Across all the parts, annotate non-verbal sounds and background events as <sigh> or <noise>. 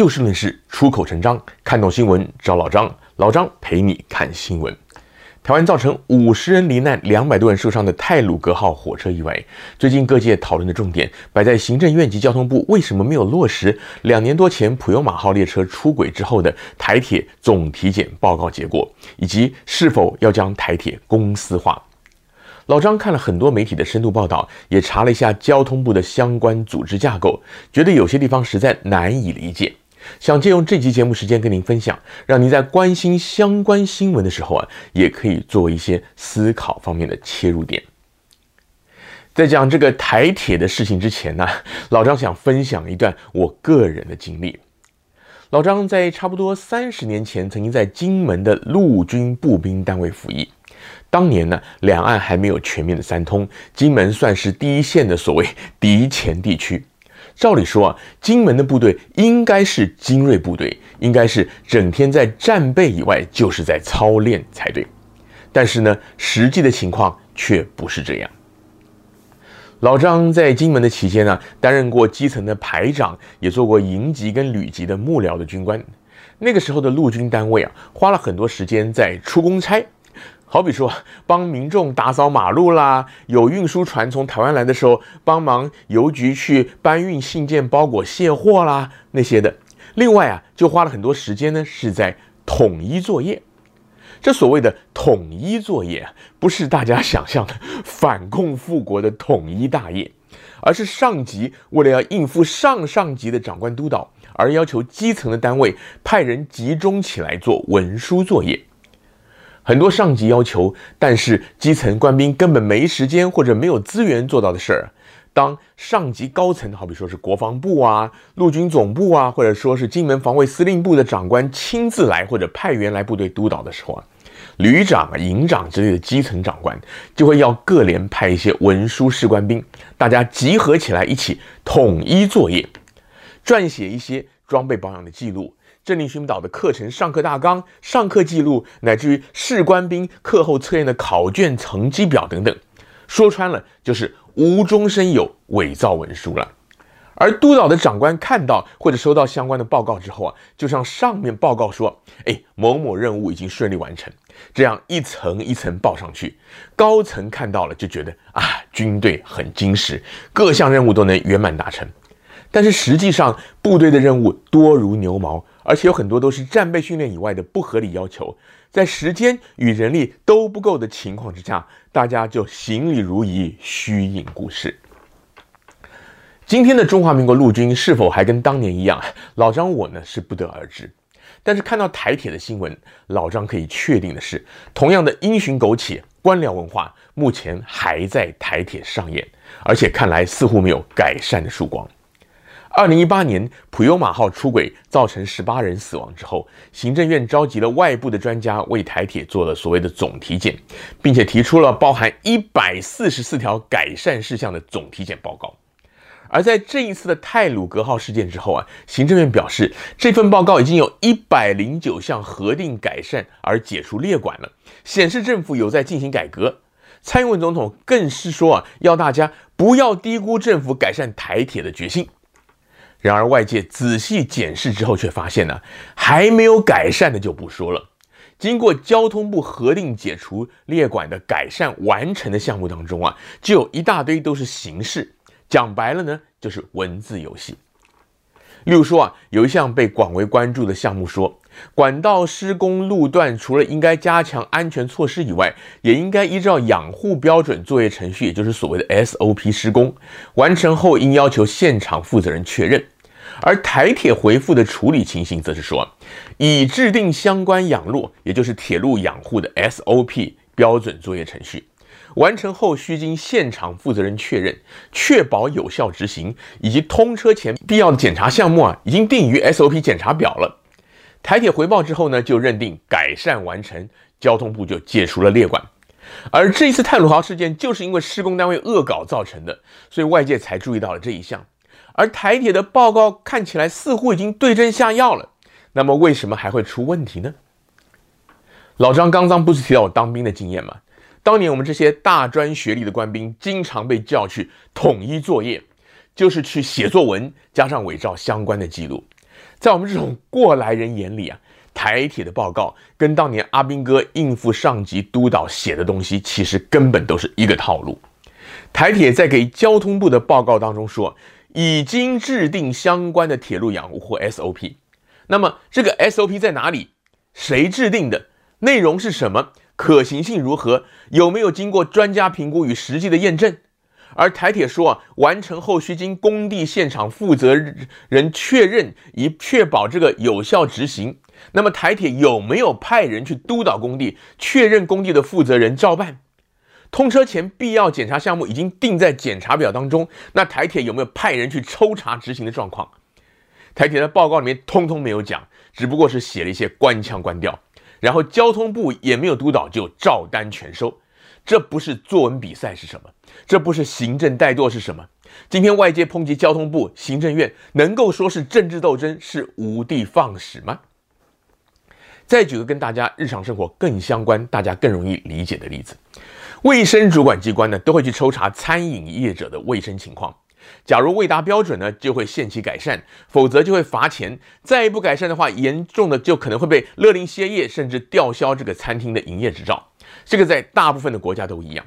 就事论事，出口成章，看懂新闻找老张，老张陪你看新闻。台湾造成五十人罹难、两百多人受伤的泰鲁阁号火车意外，最近各界讨论的重点摆在行政院及交通部为什么没有落实两年多前普悠马号列车出轨之后的台铁总体检报告结果，以及是否要将台铁公司化。老张看了很多媒体的深度报道，也查了一下交通部的相关组织架构，觉得有些地方实在难以理解。想借用这期节目时间跟您分享，让您在关心相关新闻的时候啊，也可以做一些思考方面的切入点。在讲这个台铁的事情之前呢，老张想分享一段我个人的经历。老张在差不多三十年前，曾经在金门的陆军步兵单位服役。当年呢，两岸还没有全面的三通，金门算是第一线的所谓敌前地区。照理说啊，金门的部队应该是精锐部队，应该是整天在战备以外就是在操练才对。但是呢，实际的情况却不是这样。老张在金门的期间呢，担任过基层的排长，也做过营级跟旅级的幕僚的军官。那个时候的陆军单位啊，花了很多时间在出公差。好比说，帮民众打扫马路啦，有运输船从台湾来的时候，帮忙邮局去搬运信件、包裹卸货啦，那些的。另外啊，就花了很多时间呢，是在统一作业。这所谓的统一作业，不是大家想象的反共复国的统一大业，而是上级为了要应付上上级的长官督导，而要求基层的单位派人集中起来做文书作业。很多上级要求，但是基层官兵根本没时间或者没有资源做到的事儿。当上级高层，好比说是国防部啊、陆军总部啊，或者说是金门防卫司令部的长官亲自来或者派员来部队督导的时候啊，旅长啊、营长之类的基层长官就会要各连派一些文书士官兵，大家集合起来一起统一作业，撰写一些装备保养的记录。政令训导的课程上课大纲、上课记录，乃至于士官兵课后测验的考卷成绩表等等，说穿了就是无中生有、伪造文书了。而督导的长官看到或者收到相关的报告之后啊，就向上面报告说：“哎，某某任务已经顺利完成。”这样一层一层报上去，高层看到了就觉得啊，军队很精实，各项任务都能圆满达成。但是实际上，部队的任务多如牛毛。而且有很多都是战备训练以外的不合理要求，在时间与人力都不够的情况之下，大家就行礼如仪，虚应故事。今天的中华民国陆军是否还跟当年一样？老张我呢是不得而知。但是看到台铁的新闻，老张可以确定的是，同样的因循苟且、官僚文化，目前还在台铁上演，而且看来似乎没有改善的曙光。二零一八年普悠玛号出轨造成十八人死亡之后，行政院召集了外部的专家为台铁做了所谓的总体检，并且提出了包含一百四十四条改善事项的总体检报告。而在这一次的泰鲁阁号事件之后啊，行政院表示这份报告已经有一百零九项核定改善而解除列管了，显示政府有在进行改革。蔡英文总统更是说啊，要大家不要低估政府改善台铁的决心。然而，外界仔细检视之后，却发现呢，还没有改善的就不说了。经过交通部核定解除列管的改善完成的项目当中啊，就有一大堆都是形式。讲白了呢，就是文字游戏。例如说啊，有一项被广为关注的项目说，管道施工路段除了应该加强安全措施以外，也应该依照养护标准作业程序，也就是所谓的 SOP 施工。完成后应要求现场负责人确认。而台铁回复的处理情形，则是说，已制定相关养路，也就是铁路养护的 SOP 标准作业程序。完成后需经现场负责人确认，确保有效执行，以及通车前必要的检查项目啊，已经定于 SOP 检查表了。台铁回报之后呢，就认定改善完成，交通部就解除了列管。而这一次泰鲁豪事件就是因为施工单位恶搞造成的，所以外界才注意到了这一项。而台铁的报告看起来似乎已经对症下药了，那么为什么还会出问题呢？老张刚刚不是提到我当兵的经验吗？当年我们这些大专学历的官兵，经常被叫去统一作业，就是去写作文，加上伪造相关的记录。在我们这种过来人眼里啊，台铁的报告跟当年阿兵哥应付上级督导写的东西，其实根本都是一个套路。台铁在给交通部的报告当中说，已经制定相关的铁路养护或 SOP。那么这个 SOP 在哪里？谁制定的？内容是什么？可行性如何？有没有经过专家评估与实际的验证？而台铁说啊，完成后需经工地现场负责人确认，以确保这个有效执行。那么台铁有没有派人去督导工地，确认工地的负责人照办？通车前必要检查项目已经定在检查表当中，那台铁有没有派人去抽查执行的状况？台铁的报告里面通通没有讲，只不过是写了一些官腔官调，然后交通部也没有督导，就照单全收。这不是作文比赛是什么？这不是行政怠惰是什么？今天外界抨击交通部、行政院，能够说是政治斗争，是无的放矢吗？再举个跟大家日常生活更相关、大家更容易理解的例子。卫生主管机关呢，都会去抽查餐饮业者的卫生情况。假如未达标准呢，就会限期改善，否则就会罚钱。再不改善的话，严重的就可能会被勒令歇业，甚至吊销这个餐厅的营业执照。这个在大部分的国家都一样。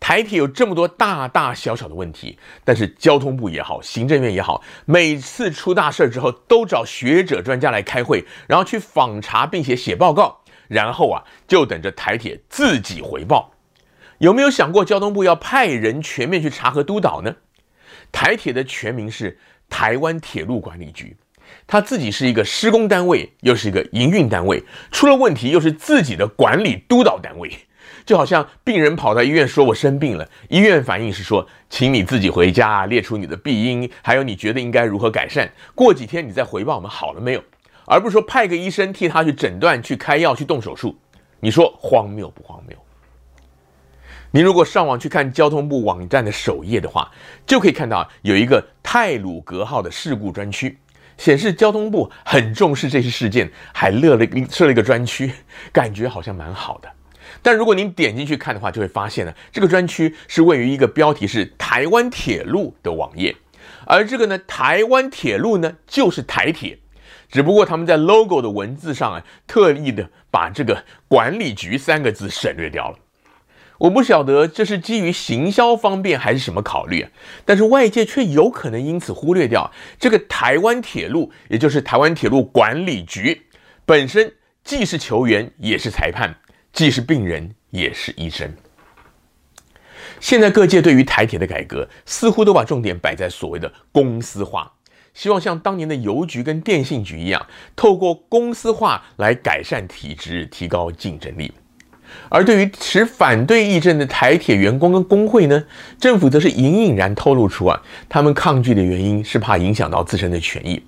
台铁有这么多大大小小的问题，但是交通部也好，行政院也好，每次出大事之后，都找学者专家来开会，然后去访查，并且写报告，然后啊，就等着台铁自己回报。有没有想过，交通部要派人全面去查核督导呢？台铁的全名是台湾铁路管理局，它自己是一个施工单位，又是一个营运单位，出了问题又是自己的管理督导单位。就好像病人跑到医院说：“我生病了。”医院反应是说：“请你自己回家，列出你的病因，还有你觉得应该如何改善。过几天你再回报我们好了没有？”而不是说派个医生替他去诊断、去开药、去动手术。你说荒谬不荒谬？你如果上网去看交通部网站的首页的话，就可以看到有一个泰鲁阁号的事故专区，显示交通部很重视这些事件，还设了 <laughs> 设了一个专区，感觉好像蛮好的。但如果您点进去看的话，就会发现呢，这个专区是位于一个标题是台湾铁路的网页，而这个呢，台湾铁路呢就是台铁，只不过他们在 logo 的文字上啊，特意的把这个管理局三个字省略掉了。我不晓得这是基于行销方便还是什么考虑，但是外界却有可能因此忽略掉这个台湾铁路，也就是台湾铁路管理局本身既是球员也是裁判，既是病人也是医生。现在各界对于台铁的改革似乎都把重点摆在所谓的公司化，希望像当年的邮局跟电信局一样，透过公司化来改善体质，提高竞争力。而对于持反对意见的台铁员工跟工会呢，政府则是隐隐然透露出啊，他们抗拒的原因是怕影响到自身的权益。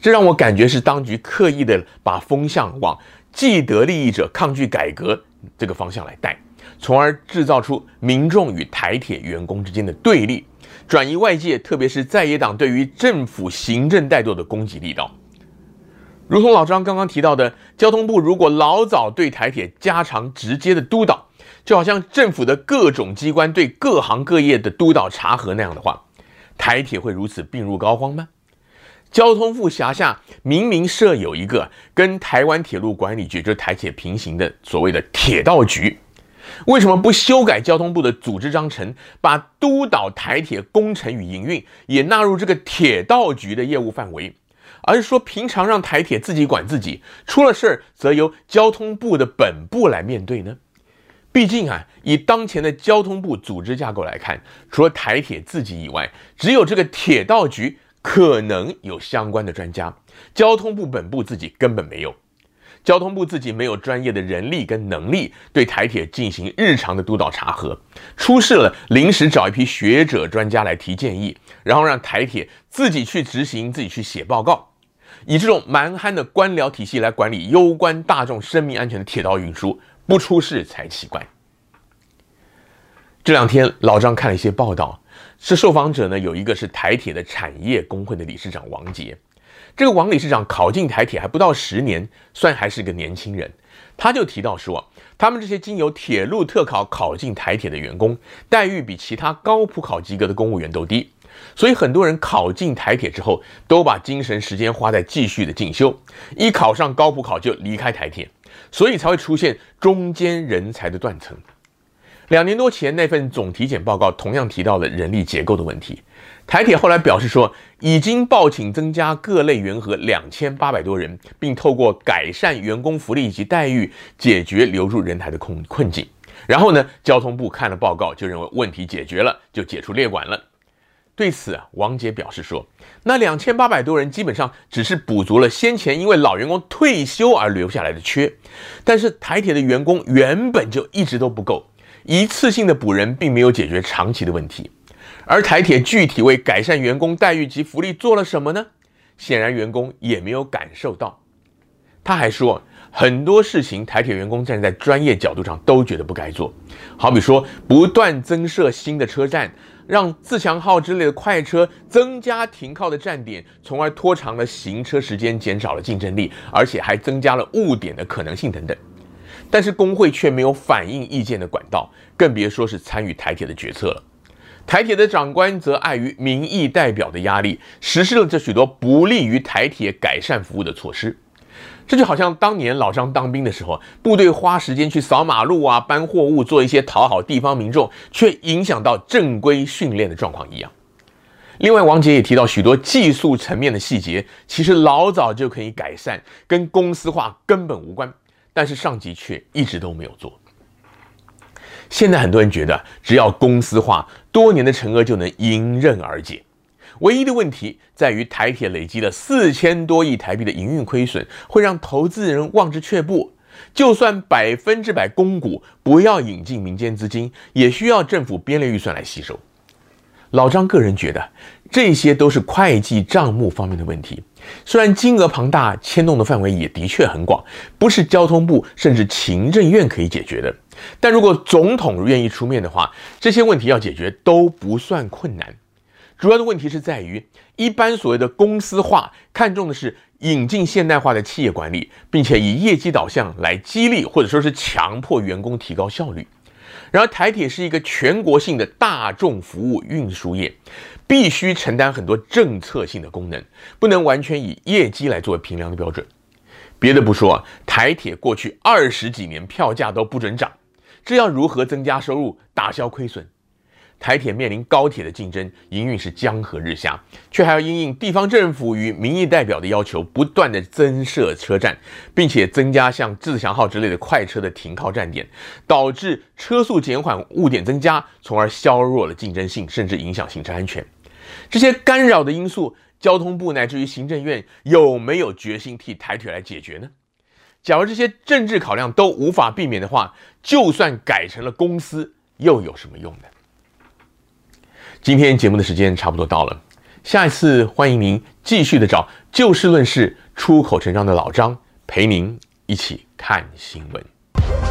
这让我感觉是当局刻意的把风向往既得利益者抗拒改革这个方向来带，从而制造出民众与台铁员工之间的对立，转移外界特别是在野党对于政府行政怠惰的攻击力道。如同老张刚刚提到的，交通部如果老早对台铁加强直接的督导，就好像政府的各种机关对各行各业的督导查核那样的话，台铁会如此病入膏肓吗？交通部辖下明明设有一个跟台湾铁路管理局，就是台铁平行的所谓的铁道局，为什么不修改交通部的组织章程，把督导台铁工程与营运也纳入这个铁道局的业务范围？而是说，平常让台铁自己管自己，出了事儿则由交通部的本部来面对呢？毕竟啊，以当前的交通部组织架构来看，除了台铁自己以外，只有这个铁道局可能有相关的专家，交通部本部自己根本没有。交通部自己没有专业的人力跟能力对台铁进行日常的督导查核，出事了临时找一批学者专家来提建议，然后让台铁自己去执行，自己去写报告。以这种蛮憨的官僚体系来管理攸关大众生命安全的铁道运输，不出事才奇怪。这两天老张看了一些报道，是受访者呢有一个是台铁的产业工会的理事长王杰，这个王理事长考进台铁还不到十年，算还是个年轻人，他就提到说，他们这些经由铁路特考考进台铁的员工，待遇比其他高普考及格的公务员都低，所以很多人考进台铁之后，都把精神时间花在继续的进修，一考上高普考就离开台铁，所以才会出现中间人才的断层。两年多前那份总体检报告同样提到了人力结构的问题。台铁后来表示说，已经报请增加各类员额两千八百多人，并透过改善员工福利以及待遇，解决留住人才的困困境。然后呢，交通部看了报告，就认为问题解决了，就解除列管了。对此，王杰表示说：“那两千八百多人基本上只是补足了先前因为老员工退休而留下来的缺，但是台铁的员工原本就一直都不够，一次性的补人并没有解决长期的问题。而台铁具体为改善员工待遇及福利做了什么呢？显然员工也没有感受到。他还说，很多事情台铁员工站在专业角度上都觉得不该做，好比说不断增设新的车站。”让自强号之类的快车增加停靠的站点，从而拖长了行车时间，减少了竞争力，而且还增加了误点的可能性等等。但是工会却没有反映意见的管道，更别说是参与台铁的决策了。台铁的长官则碍于民意代表的压力，实施了这许多不利于台铁改善服务的措施。这就好像当年老张当兵的时候，部队花时间去扫马路啊、搬货物，做一些讨好地方民众，却影响到正规训练的状况一样。另外，王杰也提到许多技术层面的细节，其实老早就可以改善，跟公司化根本无关，但是上级却一直都没有做。现在很多人觉得，只要公司化，多年的惩恶就能迎刃而解。唯一的问题在于，台铁累积了四千多亿台币的营运亏损，会让投资人望之却步。就算百分之百公股，不要引进民间资金，也需要政府编列预算来吸收。老张个人觉得，这些都是会计账目方面的问题。虽然金额庞大，牵动的范围也的确很广，不是交通部甚至行政院可以解决的。但如果总统愿意出面的话，这些问题要解决都不算困难。主要的问题是在于，一般所谓的公司化，看重的是引进现代化的企业管理，并且以业绩导向来激励或者说是强迫员工提高效率。然而，台铁是一个全国性的大众服务运输业，必须承担很多政策性的功能，不能完全以业绩来作为评量的标准。别的不说，台铁过去二十几年票价都不准涨，这要如何增加收入、打消亏损？台铁面临高铁的竞争，营运是江河日下，却还要因应地方政府与民意代表的要求，不断的增设车站，并且增加像自强号之类的快车的停靠站点，导致车速减缓、误点增加，从而削弱了竞争性，甚至影响行车安全。这些干扰的因素，交通部乃至于行政院有没有决心替台铁来解决呢？假如这些政治考量都无法避免的话，就算改成了公司，又有什么用呢？今天节目的时间差不多到了，下一次欢迎您继续的找就事论事、出口成章的老张陪您一起看新闻。